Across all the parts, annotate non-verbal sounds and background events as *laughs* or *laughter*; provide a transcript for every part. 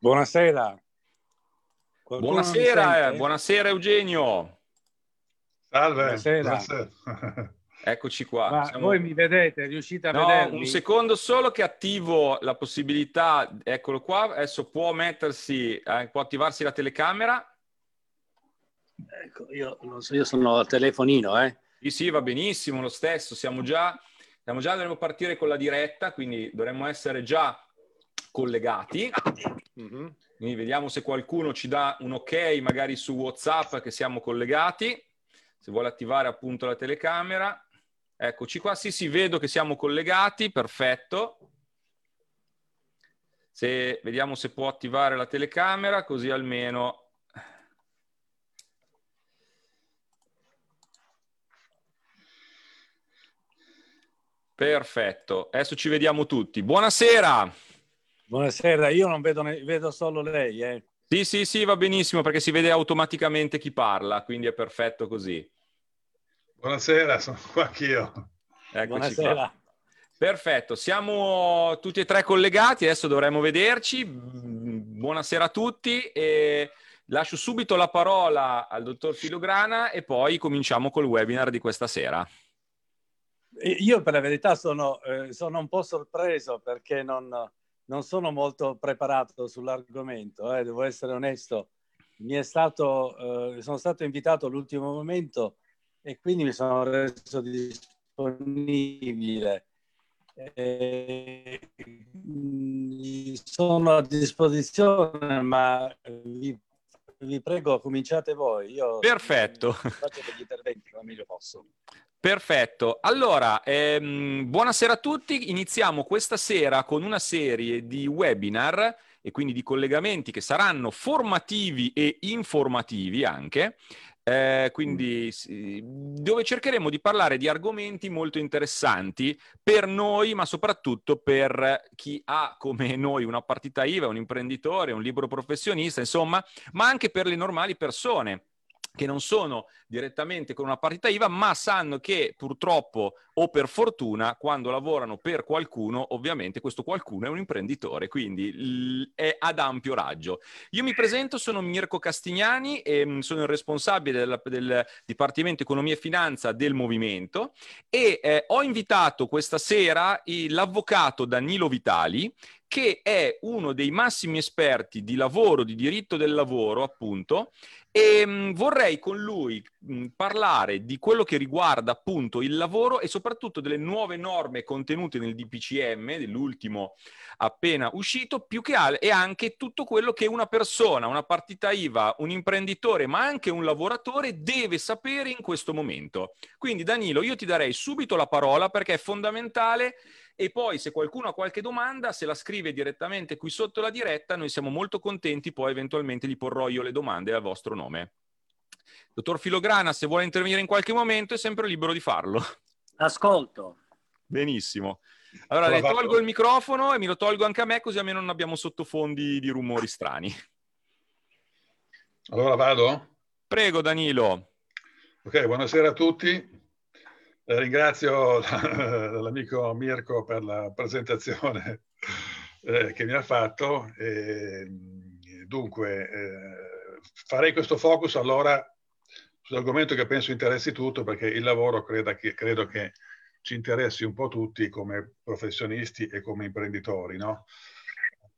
Buonasera. Qualcuno buonasera, buonasera Eugenio. Salve. Buonasera. buonasera. Eccoci qua. Ma Siamo... voi mi vedete? Riuscite a no, vedermi? Un secondo solo che attivo la possibilità, eccolo qua, adesso può mettersi, eh, può attivarsi la telecamera. Ecco, io, so, io sono al telefonino, eh. Sì, sì, va benissimo, lo stesso, siamo già, siamo già, dovremmo partire con la diretta, quindi dovremmo essere già collegati. Mm-hmm. Quindi vediamo se qualcuno ci dà un ok, magari su WhatsApp che siamo collegati. Se vuole attivare appunto la telecamera. Eccoci qua, sì, sì, vedo che siamo collegati, perfetto. Se, vediamo se può attivare la telecamera, così almeno... Perfetto, adesso ci vediamo tutti. Buonasera! Buonasera, io non vedo, vedo solo lei. Eh. Sì, sì, sì, va benissimo perché si vede automaticamente chi parla, quindi è perfetto così. Buonasera, sono qua anch'io. Eccoci Buonasera. Qua. Perfetto, siamo tutti e tre collegati, adesso dovremmo vederci. Buonasera a tutti e lascio subito la parola al dottor Filograna e poi cominciamo col webinar di questa sera. Io per la verità sono, eh, sono un po' sorpreso perché non, non sono molto preparato sull'argomento, eh, devo essere onesto. Mi è stato, eh, sono stato invitato all'ultimo momento e quindi mi sono reso disponibile. E, sono a disposizione, ma vi, vi, prego, cominciate voi. Io Perfetto. Faccio degli interventi come meglio posso. Perfetto. Allora, ehm, buonasera a tutti. Iniziamo questa sera con una serie di webinar e quindi di collegamenti che saranno formativi e informativi anche eh, quindi dove cercheremo di parlare di argomenti molto interessanti per noi, ma soprattutto per chi ha come noi una partita IVA, un imprenditore, un libero professionista, insomma, ma anche per le normali persone che non sono direttamente con una partita IVA, ma sanno che purtroppo o per fortuna, quando lavorano per qualcuno, ovviamente questo qualcuno è un imprenditore, quindi è ad ampio raggio. Io mi presento, sono Mirko Castignani e mm, sono il responsabile del, del Dipartimento Economia e Finanza del Movimento e eh, ho invitato questa sera l'avvocato Danilo Vitali, che è uno dei massimi esperti di lavoro, di diritto del lavoro, appunto, e mm, vorrei con lui mm, parlare di quello che riguarda appunto il lavoro e soprattutto delle nuove norme contenute nel DPCM, dell'ultimo appena uscito, più che altro e anche tutto quello che una persona, una partita IVA, un imprenditore, ma anche un lavoratore deve sapere in questo momento. Quindi Danilo, io ti darei subito la parola perché è fondamentale e poi se qualcuno ha qualche domanda, se la scrive direttamente qui sotto la diretta, noi siamo molto contenti, poi eventualmente gli porrò io le domande a vostro nome. Dottor Filograna, se vuole intervenire in qualche momento è sempre libero di farlo. Ascolto. Benissimo. Allora, le tolgo il microfono e me lo tolgo anche a me, così almeno non abbiamo sottofondi di rumori strani. Allora vado? Prego, Danilo. Ok, buonasera a tutti. Eh, ringrazio *laughs* l'amico Mirko per la presentazione eh, che mi ha fatto. Dunque, eh, farei questo focus allora sull'argomento che penso interessi tutto, perché il lavoro credo che, credo che ci interessi un po' tutti come professionisti e come imprenditori, no?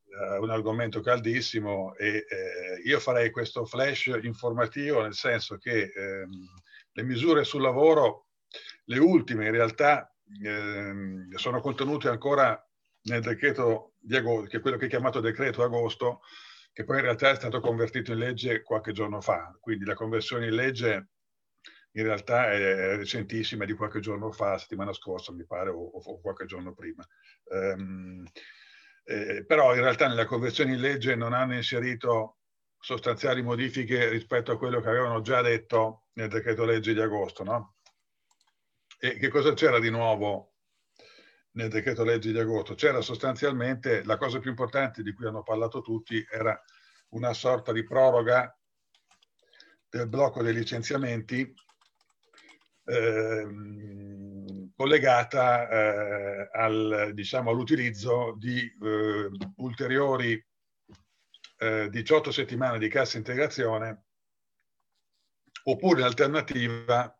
Uh, un argomento caldissimo e eh, io farei questo flash informativo nel senso che ehm, le misure sul lavoro le ultime in realtà eh, sono contenute ancora nel decreto di agosto, che è quello che è chiamato decreto agosto, che poi in realtà è stato convertito in legge qualche giorno fa. Quindi la conversione in legge in realtà è recentissima, di qualche giorno fa, settimana scorsa mi pare, o, o qualche giorno prima. Um, eh, però in realtà nella conversione in legge non hanno inserito sostanziali modifiche rispetto a quello che avevano già detto nel decreto legge di agosto, no? E che cosa c'era di nuovo nel decreto legge di agosto? C'era sostanzialmente la cosa più importante di cui hanno parlato tutti, era una sorta di proroga del blocco dei licenziamenti eh, collegata eh, al, diciamo, all'utilizzo di eh, ulteriori eh, 18 settimane di cassa integrazione oppure in alternativa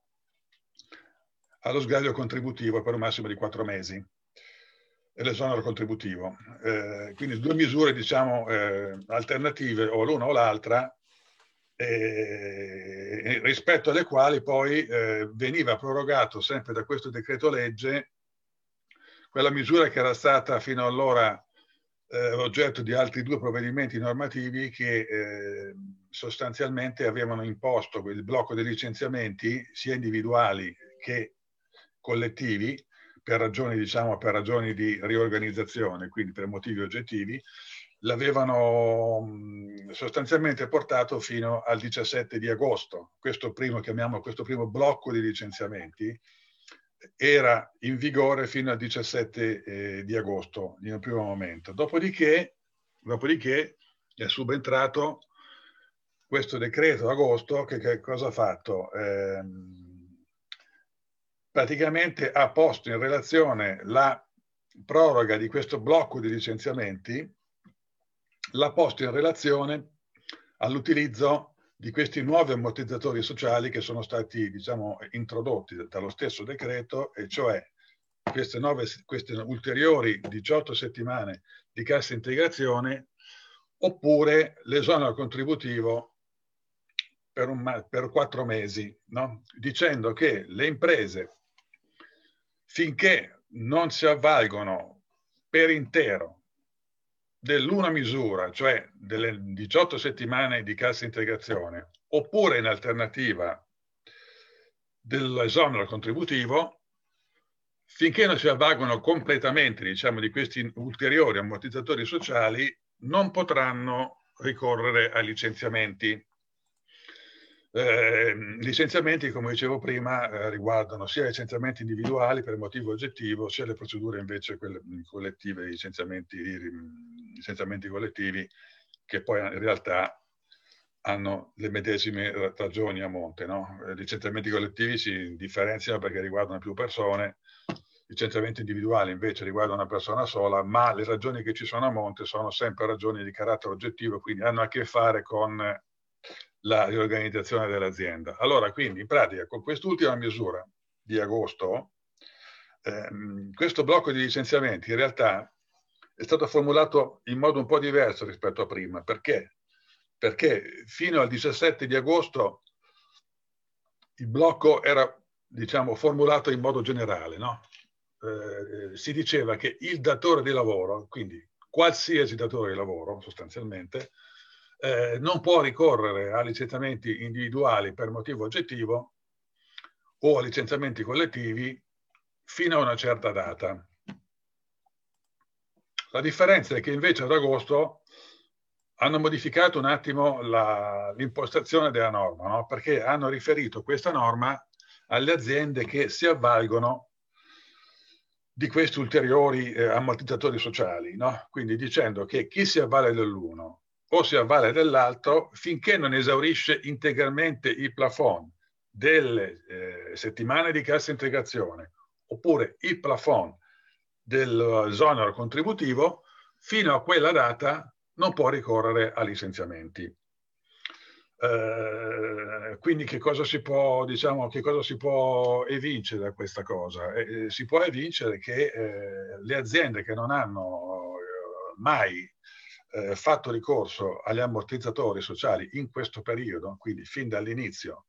allo sgraglio contributivo per un massimo di 4 mesi l'esonero contributivo. Eh, quindi due misure diciamo eh, alternative o l'una o l'altra eh, rispetto alle quali poi eh, veniva prorogato sempre da questo decreto legge quella misura che era stata fino allora eh, oggetto di altri due provvedimenti normativi che eh, sostanzialmente avevano imposto il blocco dei licenziamenti sia individuali che collettivi per ragioni, diciamo, per ragioni di riorganizzazione, quindi per motivi oggettivi, l'avevano sostanzialmente portato fino al 17 di agosto. Questo primo, questo primo blocco di licenziamenti, era in vigore fino al 17 eh, di agosto in un primo momento. Dopodiché, dopodiché è subentrato questo decreto agosto che, che cosa ha fatto? Eh, praticamente ha posto in relazione la proroga di questo blocco di licenziamenti, l'ha posto in relazione all'utilizzo di questi nuovi ammortizzatori sociali che sono stati diciamo, introdotti dallo stesso decreto, e cioè queste, nove, queste ulteriori 18 settimane di cassa integrazione oppure l'esonero contributivo per, un, per quattro mesi, no? dicendo che le imprese finché non si avvalgono per intero dell'una misura, cioè delle 18 settimane di cassa integrazione, oppure in alternativa dell'esonero contributivo, finché non si avvalgono completamente, diciamo, di questi ulteriori ammortizzatori sociali, non potranno ricorrere ai licenziamenti. Eh, licenziamenti, come dicevo prima, eh, riguardano sia licenziamenti individuali per motivo oggettivo, sia le procedure invece quelle collettive, licenziamenti, licenziamenti collettivi, che poi in realtà hanno le medesime ragioni a monte. No? I licenziamenti collettivi si differenziano perché riguardano più persone, licenziamenti individuali invece riguardano una persona sola, ma le ragioni che ci sono a monte sono sempre ragioni di carattere oggettivo, quindi hanno a che fare con la riorganizzazione dell'azienda. Allora, quindi, in pratica, con quest'ultima misura di agosto, ehm, questo blocco di licenziamenti in realtà è stato formulato in modo un po' diverso rispetto a prima. Perché? Perché fino al 17 di agosto il blocco era, diciamo, formulato in modo generale, no? eh, si diceva che il datore di lavoro, quindi qualsiasi datore di lavoro sostanzialmente, eh, non può ricorrere a licenziamenti individuali per motivo oggettivo o a licenziamenti collettivi fino a una certa data. La differenza è che invece ad agosto hanno modificato un attimo l'impostazione della norma, no? perché hanno riferito questa norma alle aziende che si avvalgono di questi ulteriori eh, ammortizzatori sociali, no? quindi dicendo che chi si avvale dell'uno o si avvale dell'altro finché non esaurisce integralmente il plafond delle eh, settimane di cassa integrazione oppure il plafond dell'esonero contributivo, fino a quella data non può ricorrere a licenziamenti. Eh, quindi che cosa, si può, diciamo, che cosa si può evincere da questa cosa? Eh, si può evincere che eh, le aziende che non hanno eh, mai eh, fatto ricorso agli ammortizzatori sociali in questo periodo, quindi fin dall'inizio,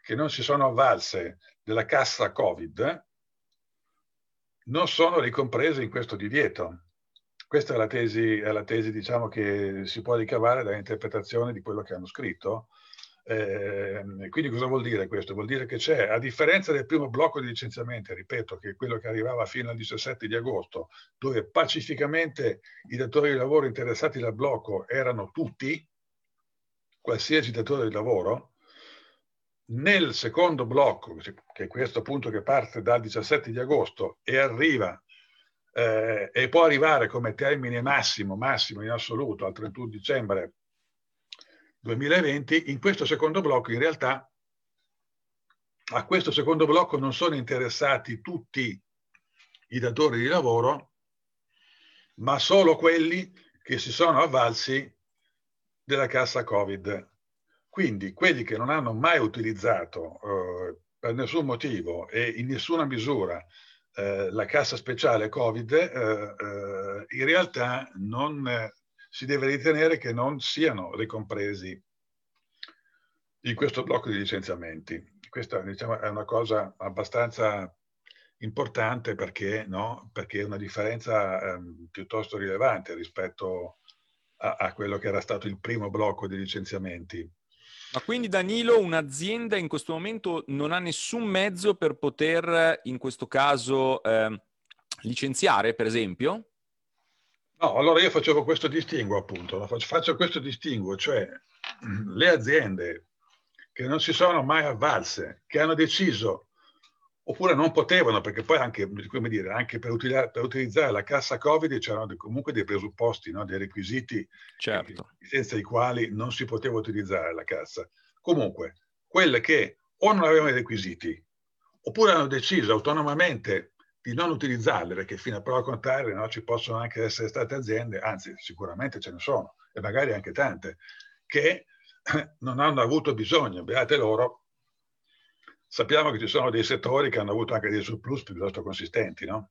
che non si sono avvalse della cassa Covid, non sono ricomprese in questo divieto. Questa è la tesi, è la tesi diciamo, che si può ricavare dall'interpretazione di quello che hanno scritto eh, quindi cosa vuol dire questo? Vuol dire che c'è, a differenza del primo blocco di licenziamenti, ripeto, che è quello che arrivava fino al 17 di agosto, dove pacificamente i datori di lavoro interessati dal blocco erano tutti, qualsiasi datore di lavoro, nel secondo blocco, che è questo appunto che parte dal 17 di agosto e arriva eh, e può arrivare come termine massimo, massimo in assoluto al 31 dicembre 2020, in questo secondo blocco in realtà a questo secondo blocco non sono interessati tutti i datori di lavoro, ma solo quelli che si sono avvalsi della cassa Covid. Quindi quelli che non hanno mai utilizzato eh, per nessun motivo e in nessuna misura eh, la cassa speciale Covid, eh, eh in realtà non, si deve ritenere che non siano ricompresi in questo blocco di licenziamenti. Questa diciamo, è una cosa abbastanza importante perché, no? perché è una differenza ehm, piuttosto rilevante rispetto a, a, quello che era stato il primo blocco di licenziamenti. Ma quindi Danilo, un'azienda in questo momento non ha nessun mezzo per poter, in questo caso, eh, licenziare, per esempio? No, allora io facevo questo distinguo appunto, faccio questo distinguo, cioè *clears throat* le aziende che non si sono mai avvalse, che hanno deciso oppure non potevano, perché poi anche, come dire, anche per, utilizzare, per utilizzare la cassa Covid c'erano comunque dei presupposti, no? dei requisiti certo. senza i quali non si poteva utilizzare la cassa. Comunque, quelle che o non avevano i requisiti, oppure hanno deciso autonomamente di non utilizzarle, perché fino a prova contraria no, ci possono anche essere state aziende, anzi sicuramente ce ne sono, e magari anche tante, che *laughs* non hanno avuto bisogno, beate loro, sappiamo che ci sono dei settori che hanno avuto anche dei surplus piuttosto consistenti, no?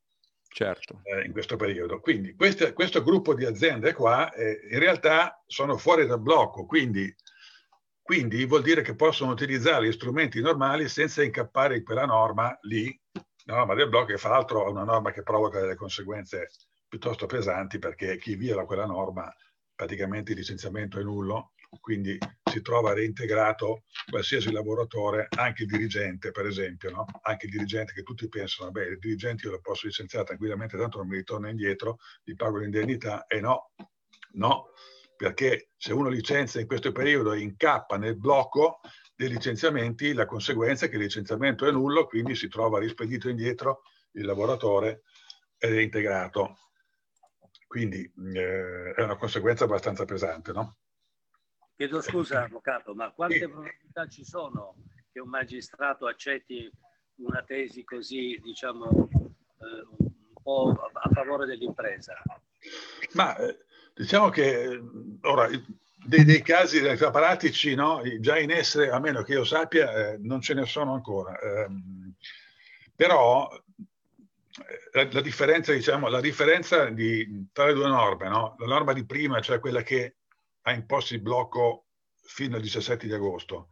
Certo. Eh, in questo periodo. Quindi queste, questo gruppo di aziende qua eh, in realtà sono fuori dal blocco, quindi, quindi, vuol dire che possono utilizzare gli strumenti normali senza incappare in quella norma lì, la norma del blocco, che fra l'altro è una norma che provoca delle conseguenze piuttosto pesanti perché chi viola quella norma praticamente il licenziamento è nullo quindi si trova reintegrato qualsiasi lavoratore, anche il dirigente per esempio, no? anche il dirigente che tutti pensano, beh il dirigente io lo posso licenziare tranquillamente, tanto non mi ritorna indietro, gli pago l'indennità e no, no, perché se uno licenzia in questo periodo e incappa nel blocco dei licenziamenti, la conseguenza è che il licenziamento è nullo, quindi si trova rispedito indietro il lavoratore è reintegrato. Quindi eh, è una conseguenza abbastanza pesante, no? Chiedo scusa, avvocato, ma quante probabilità ci sono che un magistrato accetti una tesi così, diciamo, eh, un po' a favore dell'impresa? Ma eh, diciamo che ora dei, dei casi pratici no, già in essere, a meno che io sappia, eh, non ce ne sono ancora. Ehm, però eh, la, la, differenza, diciamo, la differenza di, tra le due norme, no? la norma di prima, cioè quella che ha imposto il blocco fino al 17 di agosto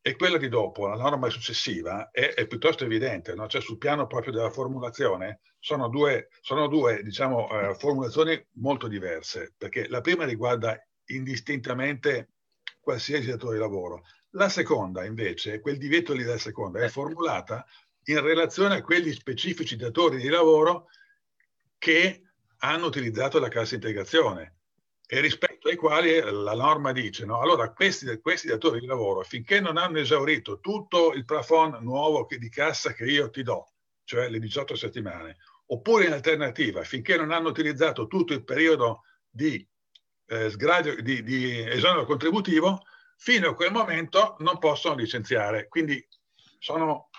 e quella di dopo, la norma successiva, è, è piuttosto evidente, no? cioè sul piano proprio della formulazione sono due, sono due diciamo, eh, formulazioni molto diverse, perché la prima riguarda indistintamente qualsiasi datore di lavoro, la seconda invece, quel divieto lì della seconda, è formulata in relazione a quegli specifici datori di lavoro che hanno utilizzato la cassa integrazione e rispetto ai quali la norma dice, no? allora questi, questi, datori di lavoro, finché non hanno esaurito tutto il plafond nuovo di cassa che io ti do, cioè le 18 settimane, oppure in alternativa, finché non hanno utilizzato tutto il periodo di, eh, sgradio, di, di esonero contributivo, fino a quel momento non possono licenziare. Quindi sono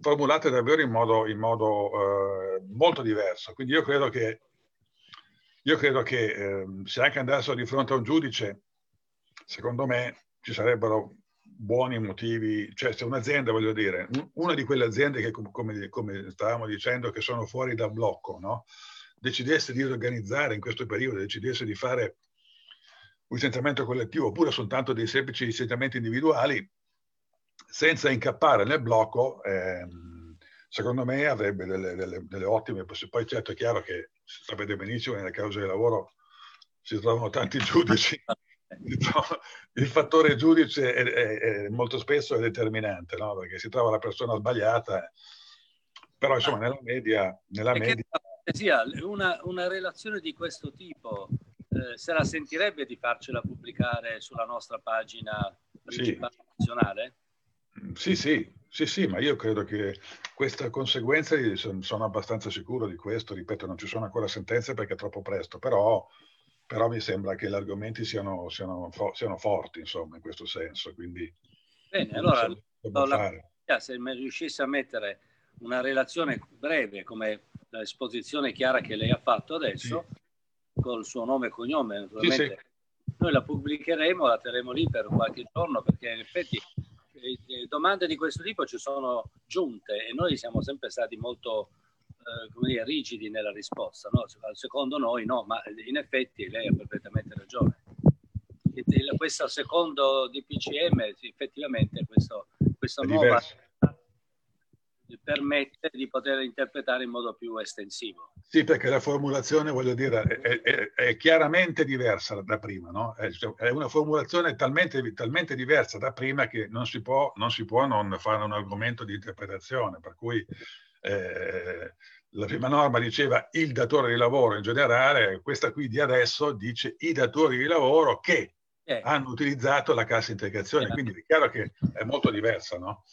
formulate davvero in modo, in modo eh, molto diverso. Quindi io credo che io credo che eh, se anche andassero di fronte a un giudice, secondo me ci sarebbero buoni motivi, cioè se un'azienda, voglio dire, una di quelle aziende che, come, come stavamo dicendo, che sono fuori dal blocco, no? decidesse di organizzare in questo periodo, decidesse di fare un licenziamento collettivo oppure soltanto dei semplici licenziamenti individuali, senza incappare nel blocco, ehm, secondo me avrebbe delle, delle, delle ottime possibilità. Poi certo è chiaro che sapete benissimo che nelle cause di lavoro si trovano tanti *laughs* giudici. Il fattore giudice è, è, è molto spesso è determinante, no? perché si trova la persona sbagliata, però insomma nella media... Nella media... Sia, una, una, relazione di questo tipo eh, se la sentirebbe di farcela pubblicare sulla nostra pagina principale sì. nazionale? Sì, sì, sì, sì, ma io credo che queste conseguenze, sono abbastanza sicuro di questo, ripeto, non ci sono ancora sentenze perché è troppo presto, però, però mi sembra che gli argomenti siano, siano, siano, forti, insomma, in questo senso. Quindi, Bene, allora, la, se riuscisse a mettere una relazione breve come l'esposizione chiara che lei ha fatto adesso, sì. Col suo nome e cognome, naturalmente. Sì, sì noi la pubblicheremo, la terremo lì per qualche giorno perché in effetti eh, domande di questo tipo ci sono giunte e noi siamo sempre stati molto eh, come dire, rigidi nella risposta. No? Secondo noi no, ma in effetti lei ha perfettamente ragione. Questo secondo DPCM, effettivamente, questo, questa nuova permette di poter interpretare in modo più estensivo. Sì, perché la formulazione, voglio dire, è, è, è chiaramente diversa da prima, no? È, è una formulazione talmente, talmente, diversa da prima che non si, può, non si può non fare un argomento di interpretazione, per cui eh, la prima norma diceva il datore di lavoro in generale, questa qui di adesso dice i datori di lavoro che eh. hanno utilizzato la cassa integrazione, eh. quindi è chiaro che è molto diversa, no?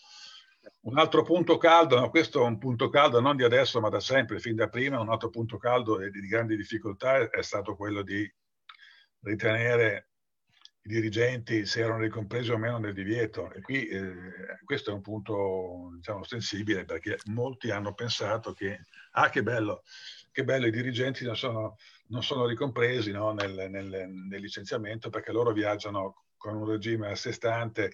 Un altro punto caldo, no, questo è un punto caldo non di adesso ma da sempre, fin da prima, un altro punto caldo e di grandi difficoltà è stato quello di ritenere i dirigenti se erano ricompresi o meno nel divieto. E qui eh, questo è un punto diciamo, sensibile perché molti hanno pensato che, ah che bello, che bello, i dirigenti non sono, non sono ricompresi no, nel, nel, nel licenziamento perché loro viaggiano con un regime a sé stante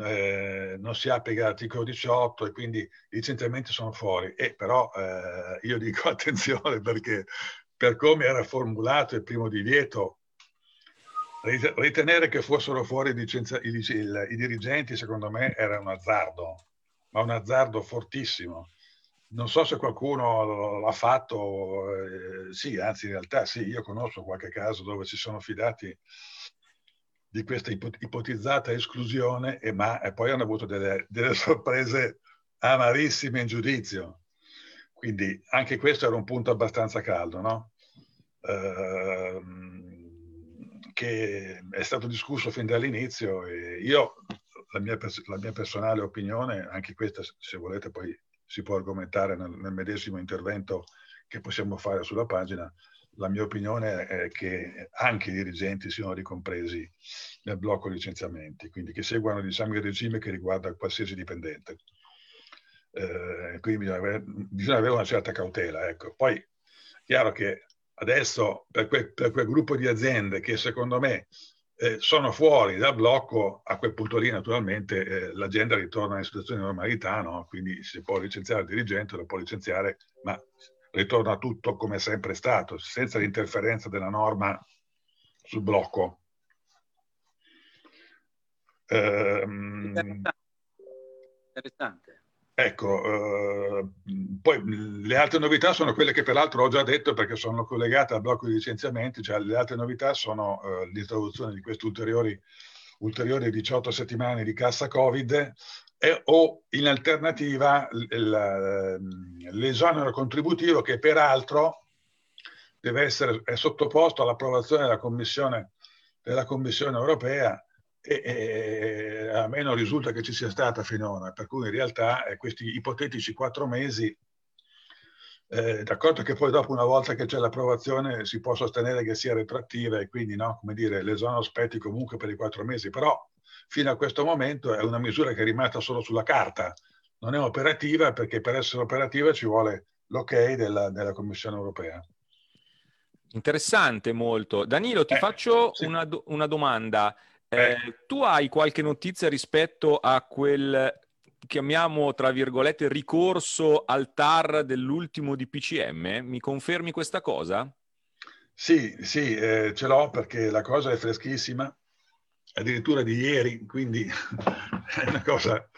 eh, non si applica l'articolo 18 e quindi i licenziamenti sono fuori. E però eh, io dico *laughs* attenzione perché per come era formulato il primo divieto, ritenere che fossero fuori i, licenzi- i, i, i dirigenti secondo me era un azzardo, ma un azzardo fortissimo. Non so se qualcuno l'ha fatto, eh, sì, anzi in realtà sì, io conosco qualche caso dove si sono fidati di questa ipotizzata esclusione, e, ma e poi hanno avuto delle, delle *laughs* sorprese amarissime in giudizio. Quindi anche questo era un punto abbastanza caldo, no? eh, che è stato discusso fin dall'inizio e io, la mia, la mia, personale opinione, anche questa se volete poi si può argomentare nel, nel medesimo intervento che possiamo fare sulla pagina, la mia opinione è che anche i dirigenti siano ricompresi nel blocco licenziamenti, quindi che seguano diciamo, il regime che riguarda qualsiasi dipendente. Eh, quindi bisogna avere, bisogna avere, una certa cautela. Ecco. Poi, chiaro che adesso per, que, per quel gruppo di aziende che secondo me eh, sono fuori dal blocco, a quel punto lì naturalmente eh, l'azienda ritorna in situazione di normalità, no? quindi si può licenziare il dirigente, lo può licenziare, ma ritorna tutto come è sempre stato, senza l'interferenza della norma sul blocco. Ehm, interessante. Ecco, eh, poi le altre novità sono quelle che peraltro ho già detto perché sono collegate al blocco di licenziamenti, cioè le altre novità sono eh, l'introduzione di questi ulteriori, ulteriori 18 settimane di cassa Covid e, o in alternativa ehm, l'esonero contributivo che peraltro deve essere è sottoposto all'approvazione della Commissione, della Commissione europea e, e, a me non risulta che ci sia stata finora, per cui in realtà eh, questi ipotetici quattro mesi, eh, d'accordo che poi dopo una volta che c'è l'approvazione si può sostenere che sia retroattiva e quindi no, come dire, l'esonero aspetti comunque per i quattro mesi, però fino a questo momento è una misura che è rimasta solo sulla carta, non è operativa perché per essere operativa ci vuole l'ok della, della Commissione europea. Interessante molto. Danilo, ti eh, faccio sì. una, una, domanda. Eh, eh. Tu hai qualche notizia rispetto a quel, chiamiamo tra virgolette, ricorso al TAR dell'ultimo DPCM? Mi confermi questa cosa? Sì, sì, eh, ce l'ho perché la cosa è freschissima addirittura di ieri, quindi *laughs* è una cosa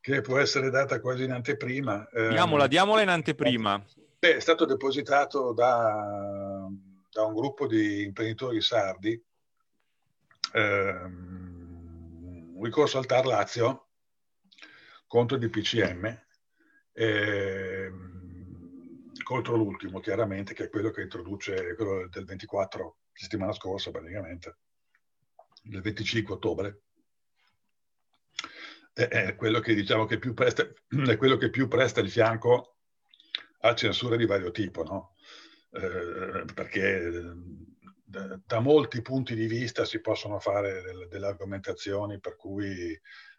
che può essere data quasi in anteprima. Eh, diamola, diamola in anteprima. Beh, è stato depositato da, da, un gruppo di imprenditori sardi ehm, un ricorso al TAR Lazio contro il DPCM, eh, contro l'ultimo chiaramente, che è quello che introduce, quello del 24 settimana scorsa praticamente il 25 ottobre, è, quello che diciamo che più presta, *clears throat* è quello che più presta il fianco a censure di vario tipo, no? eh, perché da, da, molti punti di vista si possono fare del, delle argomentazioni per cui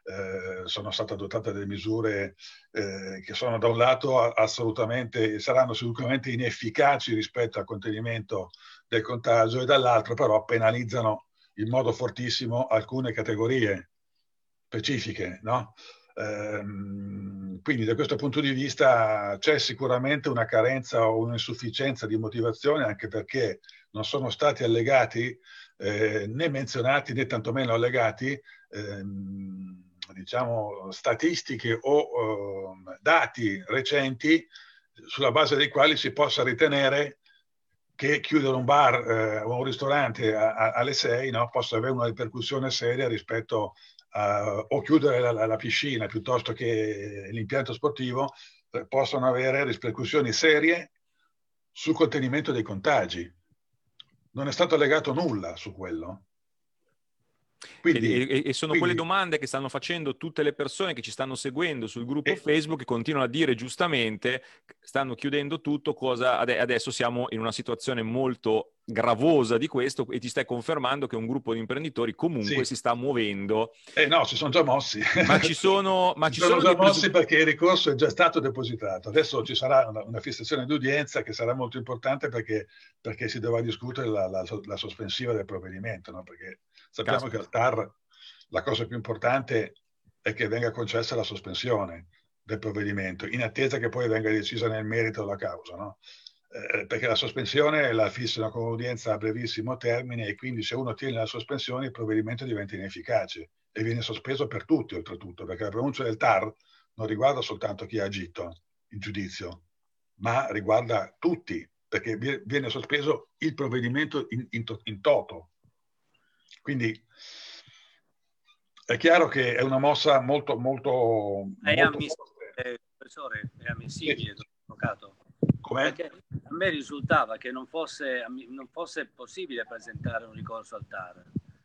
eh, sono state adottate delle misure eh, che sono da un lato assolutamente, saranno assolutamente inefficaci rispetto al contenimento del contagio e dall'altro però penalizzano in modo fortissimo alcune categorie specifiche, no? Ehm, quindi da questo punto di vista c'è sicuramente una carenza o un'insufficienza di motivazione anche perché non sono stati allegati eh, né menzionati né tantomeno allegati ehm, diciamo statistiche o eh, dati recenti sulla base dei quali si possa ritenere che chiudere un bar eh, o un ristorante a, a, alle 6 no, possa avere una ripercussione seria rispetto uh, o chiudere la, la, piscina piuttosto che l'impianto sportivo eh, possono avere ripercussioni serie sul contenimento dei contagi. Non è stato legato nulla su quello. Quindi, e, e, sono quindi, quelle domande che stanno facendo tutte le persone che ci stanno seguendo sul gruppo e, Facebook che continuano a dire giustamente stanno chiudendo tutto, cosa adesso siamo in una situazione molto gravosa di questo e ti stai confermando che un gruppo di imprenditori comunque sì. si sta muovendo. Eh no, si sono già mossi. Ma ci sono... Ma ci sono, sono già mossi perché il ricorso è già stato depositato. Adesso ci sarà una, una fissazione d'udienza che sarà molto importante perché, perché si dovrà discutere la, la, la, sospensiva del provvedimento, no? perché sappiamo Caspita. che al TAR la cosa più importante è che venga concessa la sospensione del provvedimento, in attesa che poi venga decisa nel merito la causa. No? Eh, perché la sospensione la fissano con udienza a brevissimo termine e quindi se uno ottiene la sospensione il provvedimento diventa inefficace e viene sospeso per tutti oltretutto, perché la pronuncia del TAR non riguarda soltanto chi ha agito in giudizio, ma riguarda tutti, perché viene sospeso il provvedimento in, in, in toto. Quindi è chiaro che è una mossa molto, molto... È, molto ammiss- eh, professore, è ammissibile, sì. avvocato? Com'è? Perché a me risultava che non fosse, non fosse possibile presentare un ricorso al TAR.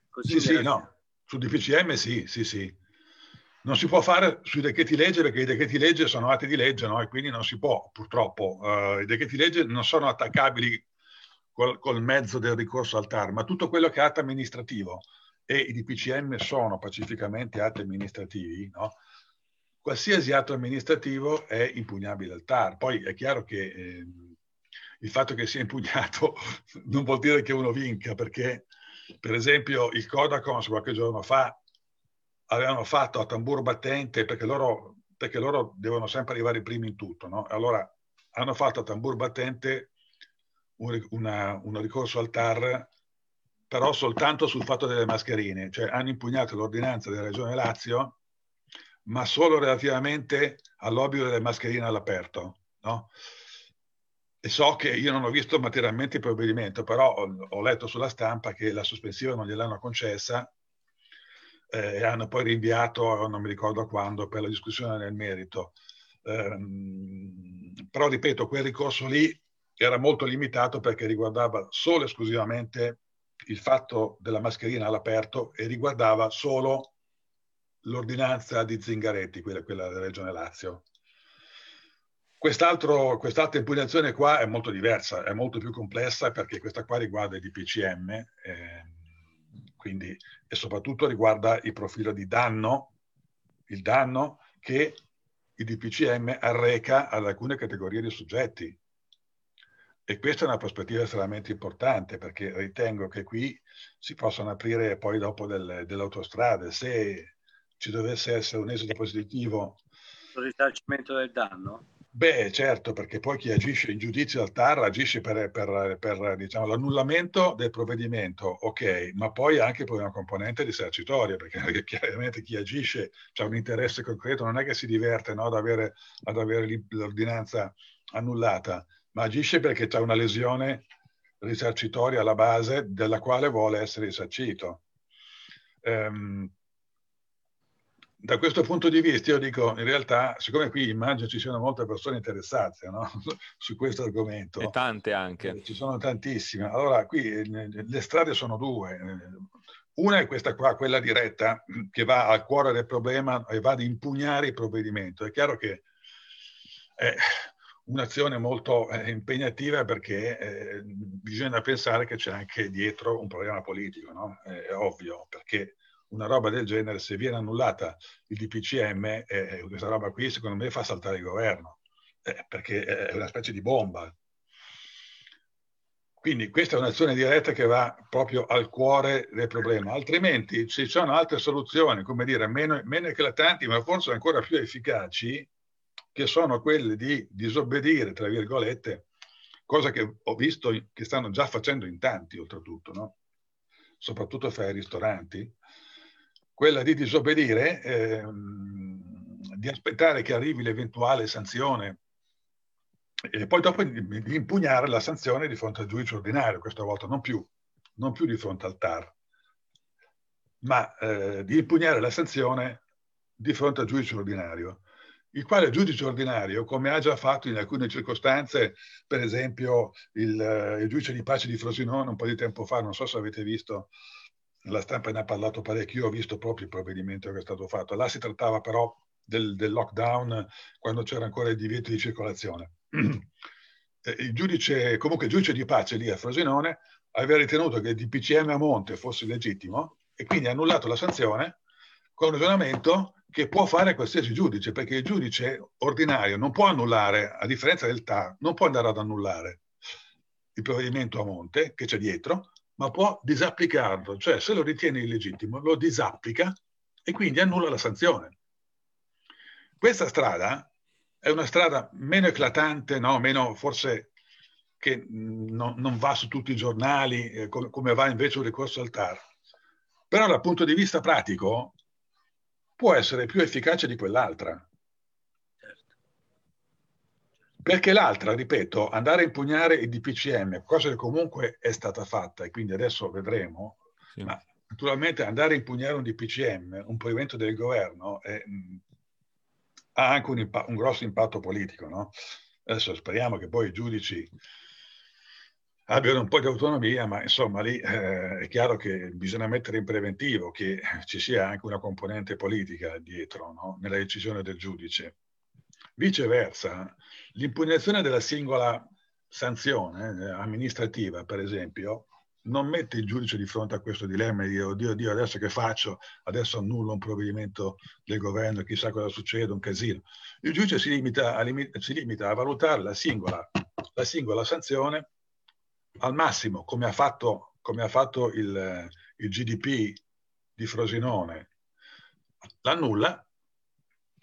Così sì, sì, no. Su DPCM sì, sì, sì. Non si può fare sui decreti legge perché i decreti legge sono atti di legge, no? E quindi non si può, purtroppo. Uh, I decreti legge non sono attaccabili col, col, mezzo del ricorso al TAR, ma tutto quello che è atto amministrativo e i DPCM sono pacificamente atti amministrativi, no? Qualsiasi atto amministrativo è impugnabile al TAR. Poi è chiaro che eh, il fatto che sia impugnato *laughs* non vuol dire che uno vinca, perché per esempio il Codacons qualche giorno fa avevano fatto a tamburo battente, perché loro, perché loro devono sempre arrivare i primi in tutto, no? allora hanno fatto a tamburo battente un, una, un ricorso al TAR però soltanto sul fatto delle mascherine, cioè hanno impugnato l'ordinanza della Regione Lazio ma solo relativamente all'obbligo delle mascherine all'aperto. No? E so che io non ho visto materialmente il provvedimento, però ho, letto sulla stampa che la sospensiva non gliel'hanno concessa eh, e hanno poi rinviato, non mi ricordo quando, per la discussione nel merito. Eh, però ripeto, quel ricorso lì era molto limitato perché riguardava solo e esclusivamente il fatto della mascherina all'aperto e riguardava solo l'ordinanza di Zingaretti, quella, quella della Regione Lazio. Quest'altra impugnazione qua è molto diversa, è molto più complessa perché questa qua riguarda i DPCM eh, quindi, e soprattutto riguarda il profilo di danno, il danno che il DPCM arreca ad alcune categorie di soggetti. E questa è una prospettiva estremamente importante perché ritengo che qui si possano aprire poi dopo delle, delle autostrade. Se ci dovesse essere un esito positivo. Il risarcimento del danno? Beh, certo, perché poi chi agisce in giudizio al TAR agisce per, per, per diciamo, l'annullamento del provvedimento, ok, ma poi anche per una componente risarcitoria, perché *laughs* chiaramente chi agisce ha un interesse concreto, non è che si diverte no, ad, avere, ad avere l'ordinanza annullata, ma agisce perché c'è una lesione risarcitoria alla base della quale vuole essere risarcito. Um, da questo punto di vista io dico, in realtà, siccome qui immagino ci siano molte persone interessate no? *laughs* su questo argomento. E tante anche. Eh, ci sono tantissime. Allora, qui eh, le strade sono due. Una è questa qua, quella diretta, che va al cuore del problema e va ad impugnare il provvedimento. È chiaro che è un'azione molto eh, impegnativa perché eh, bisogna pensare che c'è anche dietro un problema politico, no? È ovvio, perché una roba del genere, se viene annullata il DPCM, eh, eh, questa roba qui secondo me fa saltare il governo, eh, perché è una specie di bomba. quindi questa è un'azione diretta che va proprio al cuore del problema, altrimenti ci sono altre soluzioni, come dire, meno, meno eclatanti, ma forse ancora più efficaci, che sono quelle di disobbedire, tra virgolette, cosa che ho visto che stanno già facendo in tanti, oltretutto, no? soprattutto fra i ristoranti, quella di disobbedire, ehm, di aspettare che arrivi l'eventuale sanzione e poi dopo di, impugnare la sanzione di fronte al giudice ordinario, questa volta non più, non più di fronte al TAR, ma eh, di impugnare la sanzione di fronte al giudice ordinario, il quale giudice ordinario, come ha già fatto in alcune circostanze, per esempio il, il giudice di pace di Frosinone un po' di tempo fa, non so se avete visto, la stampa ne ha parlato parecchio, io ho visto proprio il provvedimento che è stato fatto, là si trattava però del, del lockdown quando c'era ancora il divieto di circolazione. *clears throat* Il giudice, comunque il giudice di pace lì a Frosinone aveva ritenuto che il DPCM a monte fosse legittimo e quindi ha annullato la sanzione con un ragionamento che può fare qualsiasi giudice, perché il giudice ordinario non può annullare, a differenza del TAR, non può andare ad annullare il provvedimento a monte che c'è dietro, ma può disapplicarlo, cioè se lo ritiene illegittimo lo disapplica e quindi annulla la sanzione. Questa strada è una strada meno eclatante, no? meno forse che no, non va su tutti i giornali eh, come, come, va invece un ricorso al TAR. Però dal punto di vista pratico può essere più efficace di quell'altra. Perché l'altra, ripeto, andare a impugnare il DPCM, cosa che comunque è stata fatta e quindi adesso vedremo, sì. ma naturalmente andare a impugnare un DPCM, un provvedimento del governo, è, ha anche un, impa- un grosso impatto politico. No? Adesso speriamo che poi i giudici abbiano un po' di autonomia, ma insomma lì eh, è chiaro che bisogna mettere in preventivo che ci sia anche una componente politica dietro no? nella decisione del giudice. Viceversa, l'impugnazione della singola sanzione eh, amministrativa, per esempio, non mette il giudice di fronte a questo dilemma di oddio, oddio, adesso che faccio? Adesso annullo un provvedimento del governo, chissà cosa succede, un casino. Il giudice si limita a, si limita a valutare la singola, la singola, sanzione al massimo, come ha fatto, come ha fatto il, il GDP di Frosinone, l'annulla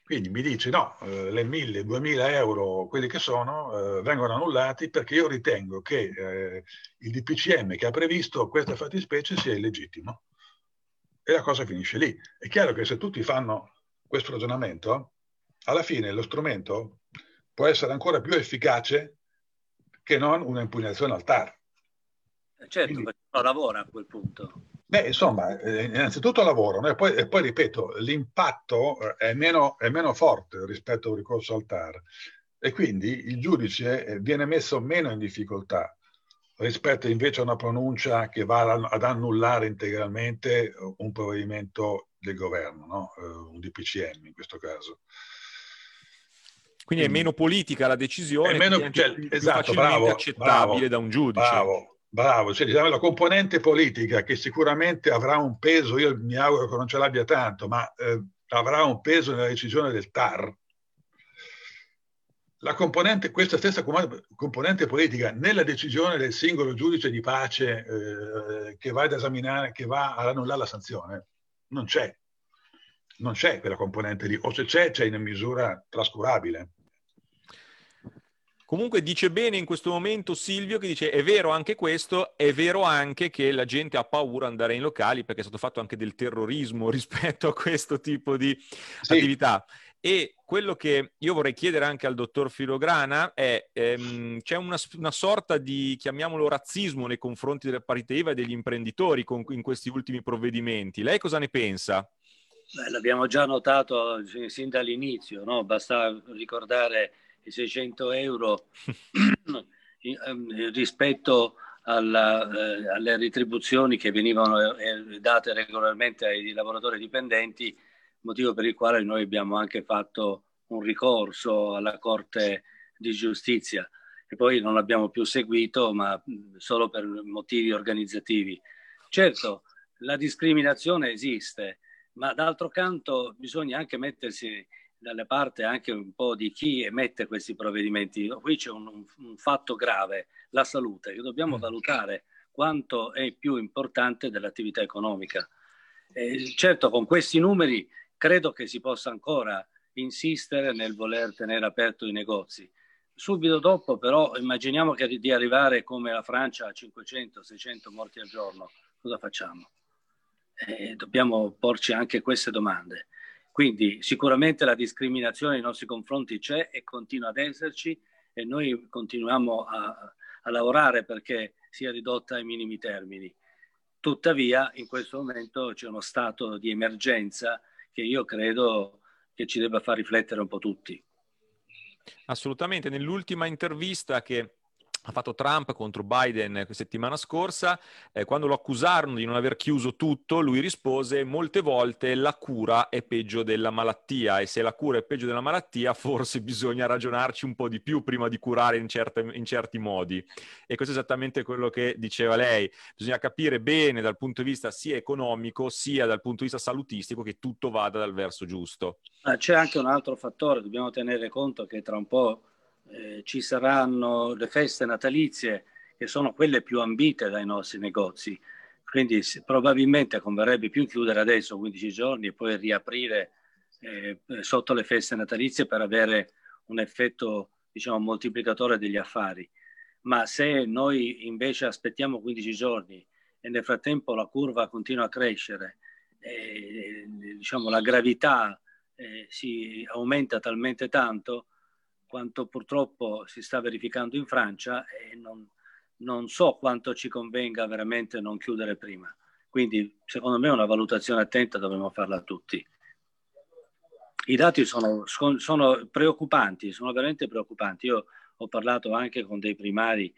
quindi mi dice no, eh, le 1000, 2000 euro, quelli che sono, eh, vengono annullati perché io ritengo che eh, il DPCM che ha previsto questa fattispecie sia illegittimo. E la cosa finisce lì. È chiaro che se tutti fanno questo ragionamento, alla fine lo strumento può essere ancora più efficace che non una impugnazione al TAR. Certo, Quindi, perché non lavora a quel punto. Beh, insomma, eh, innanzitutto lavorano e poi, e poi ripeto, l'impatto eh, è meno, è meno, forte rispetto a un ricorso al TAR e quindi il giudice eh, viene messo meno in difficoltà rispetto invece a una pronuncia che va ad annullare integralmente un provvedimento del governo, no? un DPCM in questo caso. Quindi è meno politica la decisione, è meno, cioè, più, esatto, più bravo, accettabile bravo, da un giudice. Bravo, Bravo, cioè, diciamo, la componente politica che sicuramente avrà un peso, io mi auguro che non ce l'abbia tanto, ma eh, avrà un peso nella decisione del TAR. La componente, questa stessa componente politica nella decisione del singolo giudice di pace eh, che va ad esaminare, che va ad annullare la sanzione, non c'è. Non c'è quella componente lì, o se c'è, c'è in misura trascurabile. Comunque dice bene in questo momento Silvio che dice è vero anche questo, è vero anche che la gente ha paura di andare in locali perché è stato fatto anche del terrorismo *laughs* rispetto a questo tipo di sì. attività. E quello che io vorrei chiedere anche al dottor Filograna è, ehm, c'è una, una, sorta di, chiamiamolo, razzismo nei confronti delle partite IVA e degli imprenditori con, in questi ultimi provvedimenti. Lei cosa ne pensa? Beh, l'abbiamo già notato sin dall'inizio, no? basta ricordare i 600 euro *laughs* ehm, rispetto alla, eh, alle retribuzioni che venivano eh, date regolarmente ai lavoratori dipendenti, motivo per il quale noi abbiamo anche fatto un ricorso alla Corte di Giustizia e poi non l'abbiamo più seguito, ma solo per motivi organizzativi. Certo, la discriminazione esiste, ma d'altro canto bisogna anche mettersi dalle parti anche un po' di chi emette questi provvedimenti. Qui c'è un, un fatto grave, la salute, che dobbiamo mm. valutare quanto è più importante dell'attività economica. Eh, certo, con questi numeri credo che si possa ancora insistere nel voler tenere aperto i negozi. Subito dopo, però, immaginiamo che di arrivare come la Francia a 500-600 morti al giorno, cosa facciamo? Eh, dobbiamo porci anche queste domande. Quindi sicuramente la discriminazione nei nostri confronti c'è e continua ad esserci e noi continuiamo a, a lavorare perché sia ridotta ai minimi termini. Tuttavia, in questo momento c'è uno stato di emergenza che io credo che ci debba far riflettere un po' tutti. Assolutamente. Nell'ultima intervista che ha fatto Trump contro Biden settimana scorsa, eh, quando lo accusarono di non aver chiuso tutto, lui rispose molte volte la cura è peggio della malattia e se la cura è peggio della malattia forse bisogna ragionarci un po' di più prima di curare in, certe, in certi modi. E questo è esattamente quello che diceva lei, bisogna capire bene dal punto di vista sia economico sia dal punto di vista salutistico che tutto vada dal verso giusto. C'è anche un altro fattore, dobbiamo tenere conto che tra un po' eh, ci saranno le feste natalizie che sono quelle più ambite dai nostri negozi. Quindi probabilmente converrebbe più chiudere adesso 15 giorni e poi riaprire eh, sotto le feste natalizie per avere un effetto diciamo, moltiplicatore degli affari. Ma se noi invece aspettiamo 15 giorni e nel frattempo la curva continua a crescere, e, diciamo, la gravità eh, si aumenta talmente tanto, quanto purtroppo si sta verificando in Francia e non, non so quanto ci convenga veramente non chiudere prima. Quindi secondo me una valutazione attenta dovremmo farla tutti. I dati sono, sono, preoccupanti, sono veramente preoccupanti. Io ho parlato anche con dei primari,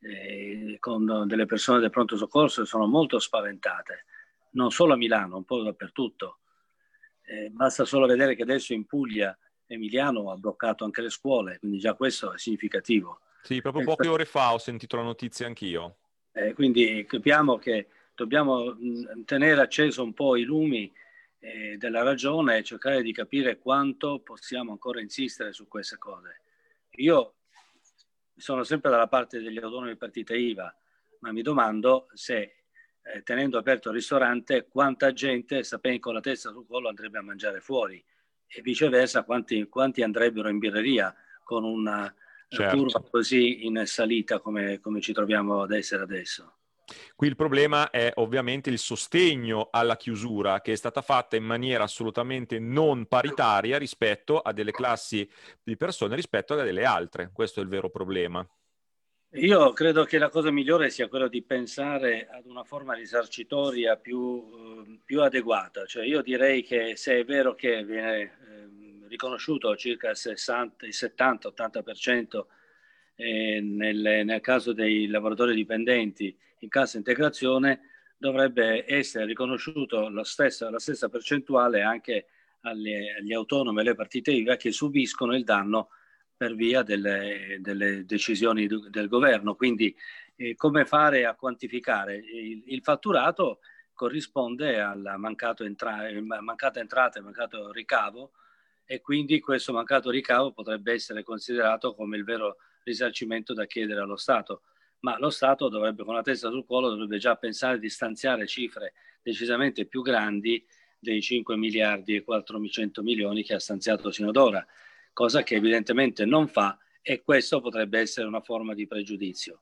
eh, con delle persone del pronto soccorso e sono molto spaventate, non solo a Milano, un po' dappertutto. Eh, basta solo vedere che adesso in Puglia Emiliano ha bloccato anche le scuole, quindi già questo è significativo. Sì, proprio poche ore fa ho sentito la notizia anch'io. Eh, quindi capiamo che dobbiamo mh, tenere acceso un po' i lumi eh, della ragione e cercare di capire quanto possiamo ancora insistere su queste cose. Io sono sempre dalla parte degli autonomi partite IVA, ma mi domando se eh, tenendo aperto il ristorante quanta gente, sapendo con la testa sul collo, andrebbe a mangiare fuori e viceversa quanti, quanti andrebbero in birreria con una certo. curva così in salita come, come ci troviamo ad essere adesso. Qui il problema è ovviamente il sostegno alla chiusura che è stata fatta in maniera assolutamente non paritaria rispetto a delle classi di persone rispetto a delle altre. Questo è il vero problema. Io credo che la cosa migliore sia quella di pensare ad una forma risarcitoria più, più adeguata. Cioè io direi che se è vero che viene eh, riconosciuto circa il, 60, il 70-80% eh, nel, nel caso dei lavoratori dipendenti in cassa integrazione, dovrebbe essere riconosciuto la stessa, la stessa percentuale anche agli, agli autonomi e alle partite IVA che subiscono il danno per via delle, delle decisioni del governo. Quindi eh, come fare a quantificare? Il, il fatturato corrisponde alla mancata entrata e mancato ricavo e quindi questo mancato ricavo potrebbe essere considerato come il vero risarcimento da chiedere allo Stato. Ma lo Stato dovrebbe, con la testa sul collo, dovrebbe già pensare di stanziare cifre decisamente più grandi dei 5 miliardi e 400 milioni che ha stanziato sino ad ora cosa che evidentemente non fa e questo potrebbe essere una forma di pregiudizio.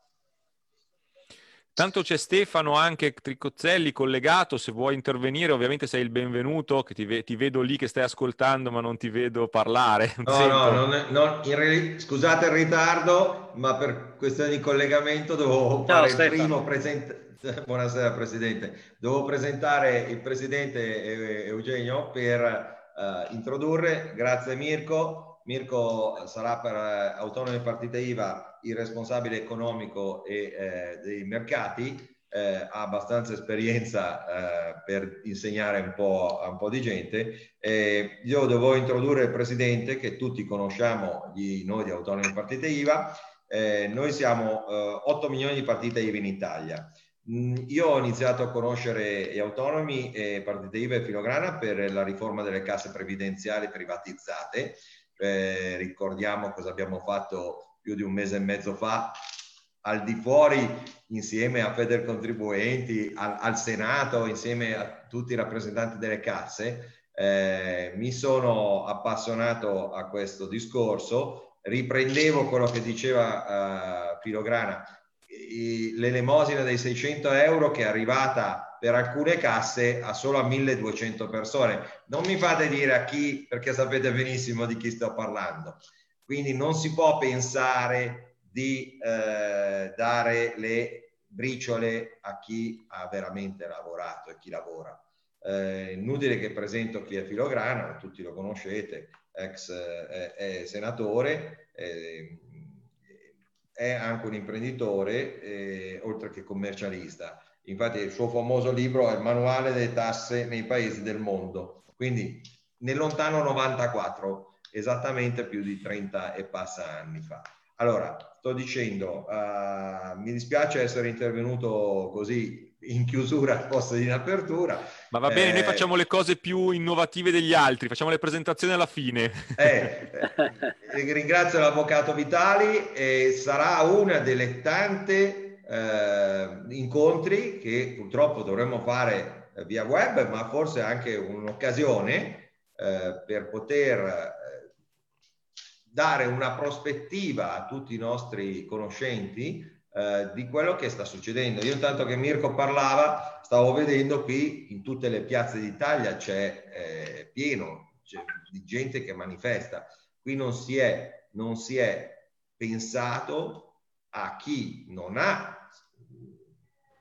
Tanto c'è Stefano anche Tricozzelli collegato, se vuoi intervenire ovviamente sei il benvenuto, che ti, ve- ti vedo lì che stai ascoltando ma non ti vedo parlare. *laughs* No, no, non, non, re- scusate il ritardo, ma per questione di collegamento dovevo Ciao, fare Stefano. il primo presente. *laughs* Buonasera Presidente, devo presentare il Presidente Eugenio per uh, introdurre, grazie Mirko, Mirko sarà per eh, Autonomi Partita IVA il responsabile economico e eh, dei mercati, eh, ha abbastanza esperienza eh, per insegnare un po' a un po' di gente. Eh, io devo introdurre il presidente che tutti conosciamo, di noi di Autonomi Partite IVA. Eh, noi siamo 8 milioni di partite IVA in Italia. Mm, io ho iniziato a conoscere gli autonomi e partite IVA e Filograna per la riforma delle casse previdenziali privatizzate. Eh, ricordiamo cosa abbiamo fatto più di un mese e mezzo fa al di fuori insieme a Feder Contribuenti, al, al Senato, insieme a tutti i rappresentanti delle casse, eh, mi sono appassionato a questo discorso, riprendevo quello che diceva uh, Filograna, l'elemosina dei 600 euro che è arrivata per alcune casse a solo a 1200 persone. Non mi fate dire a chi, perché sapete benissimo di chi sto parlando. Quindi non si può pensare di eh, dare le briciole a chi ha veramente lavorato e chi lavora. Eh, inutile che presento chi è Filograna, tutti lo conoscete, ex eh, senatore, eh, è anche un imprenditore, eh, oltre che commercialista. Infatti il suo famoso libro è il manuale delle tasse nei paesi del mondo. Quindi nel lontano 94, esattamente più di 30 e passa anni fa. Allora, sto dicendo, uh, mi dispiace essere intervenuto così in chiusura al posto di in apertura. Ma va bene, eh, noi facciamo le cose più innovative degli altri, facciamo le presentazioni alla fine. Eh, eh, ringrazio l'avvocato Vitali e sarà una delle tante eh, incontri che purtroppo dovremmo fare via web, ma forse anche un'occasione eh, per poter dare una prospettiva a tutti i nostri conoscenti eh, di quello che sta succedendo. Io intanto che Mirko parlava, stavo vedendo qui in tutte le piazze d'Italia c'è eh, pieno c'è di gente che manifesta. Qui non si è, non si è pensato a chi non ha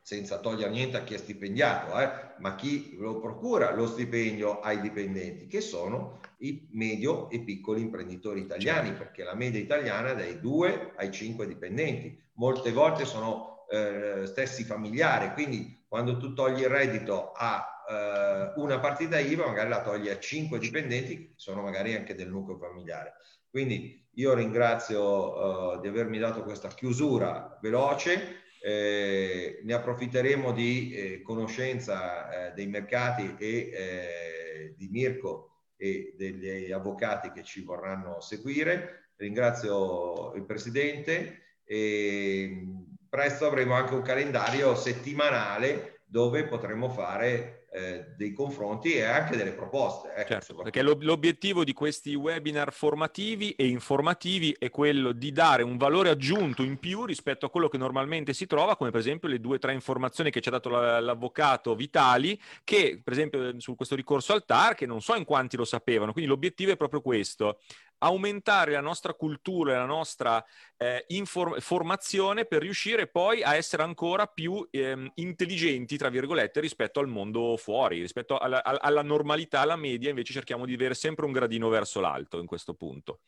senza togliere niente a chi è stipendiato, eh, ma chi lo procura lo stipendio ai dipendenti, che sono i medio e piccoli imprenditori italiani, certo. perché la media italiana è dai 2 ai 5 dipendenti. Molte volte sono eh, stessi familiari, quindi quando tu togli il reddito a eh, una partita IVA, magari la togli a 5 dipendenti, che sono magari anche del nucleo familiare. Quindi io ringrazio uh, di avermi dato questa chiusura veloce eh, ne approfitteremo di eh, conoscenza eh, dei mercati e eh, di Mirko e degli avvocati che ci vorranno seguire. Ringrazio il Presidente e presto avremo anche un calendario settimanale dove potremo fare eh, dei confronti e anche delle proposte. Ecco, certo, perché l'obiettivo di questi webinar formativi e informativi è quello di dare un valore aggiunto in più rispetto a quello che normalmente si trova, come per esempio le due o tre informazioni che ci ha dato l'avvocato Vitali, che per esempio su questo ricorso al TAR, che non so in quanti lo sapevano, quindi l'obiettivo è proprio questo, aumentare la nostra cultura e la nostra eh, inform- formazione per riuscire poi a essere ancora più ehm, intelligenti, tra virgolette, rispetto al mondo fuori, rispetto alla, alla normalità, alla media, invece cerchiamo di avere sempre un gradino verso l'alto in questo punto.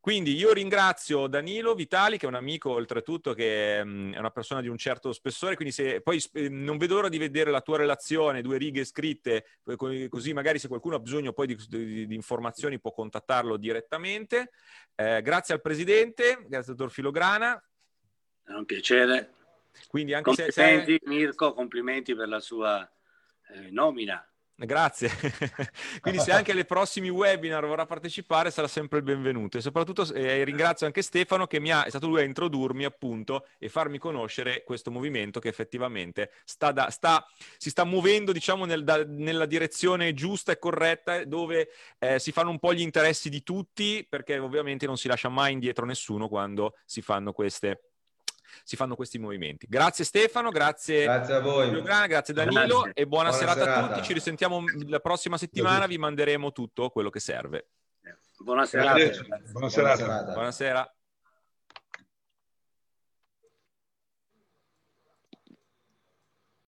Quindi io ringrazio Danilo Vitali, che è un amico oltretutto, che mm, è una persona di un certo spessore, quindi se, poi non vedo l'ora di vedere la tua relazione, due righe scritte, così magari se qualcuno ha bisogno poi di, di, di informazioni può contattarlo direttamente. Eh, grazie al Presidente, grazie al dottor Filograna. È un piacere. Quindi anche complimenti, se, se... Mirko, complimenti per la sua eh, nomina. Grazie. *laughs* Quindi se anche alle prossimi webinar vorrà partecipare sarà sempre il benvenuto e soprattutto eh, ringrazio anche Stefano che mi ha, è stato lui a introdurmi appunto e farmi conoscere questo movimento che effettivamente sta da, sta, si sta muovendo diciamo nel, da, nella direzione giusta e corretta dove eh, si fanno un po' gli interessi di tutti perché ovviamente non si lascia mai indietro nessuno quando si fanno queste si fanno questi movimenti. Grazie Stefano, grazie, grazie a voi. Giuliana, grazie Danilo grazie. e buona, buona serata, serata, a tutti. Ci risentiamo la prossima settimana, vi manderemo tutto quello che serve. Buona serata. Buona serata. Buona serata.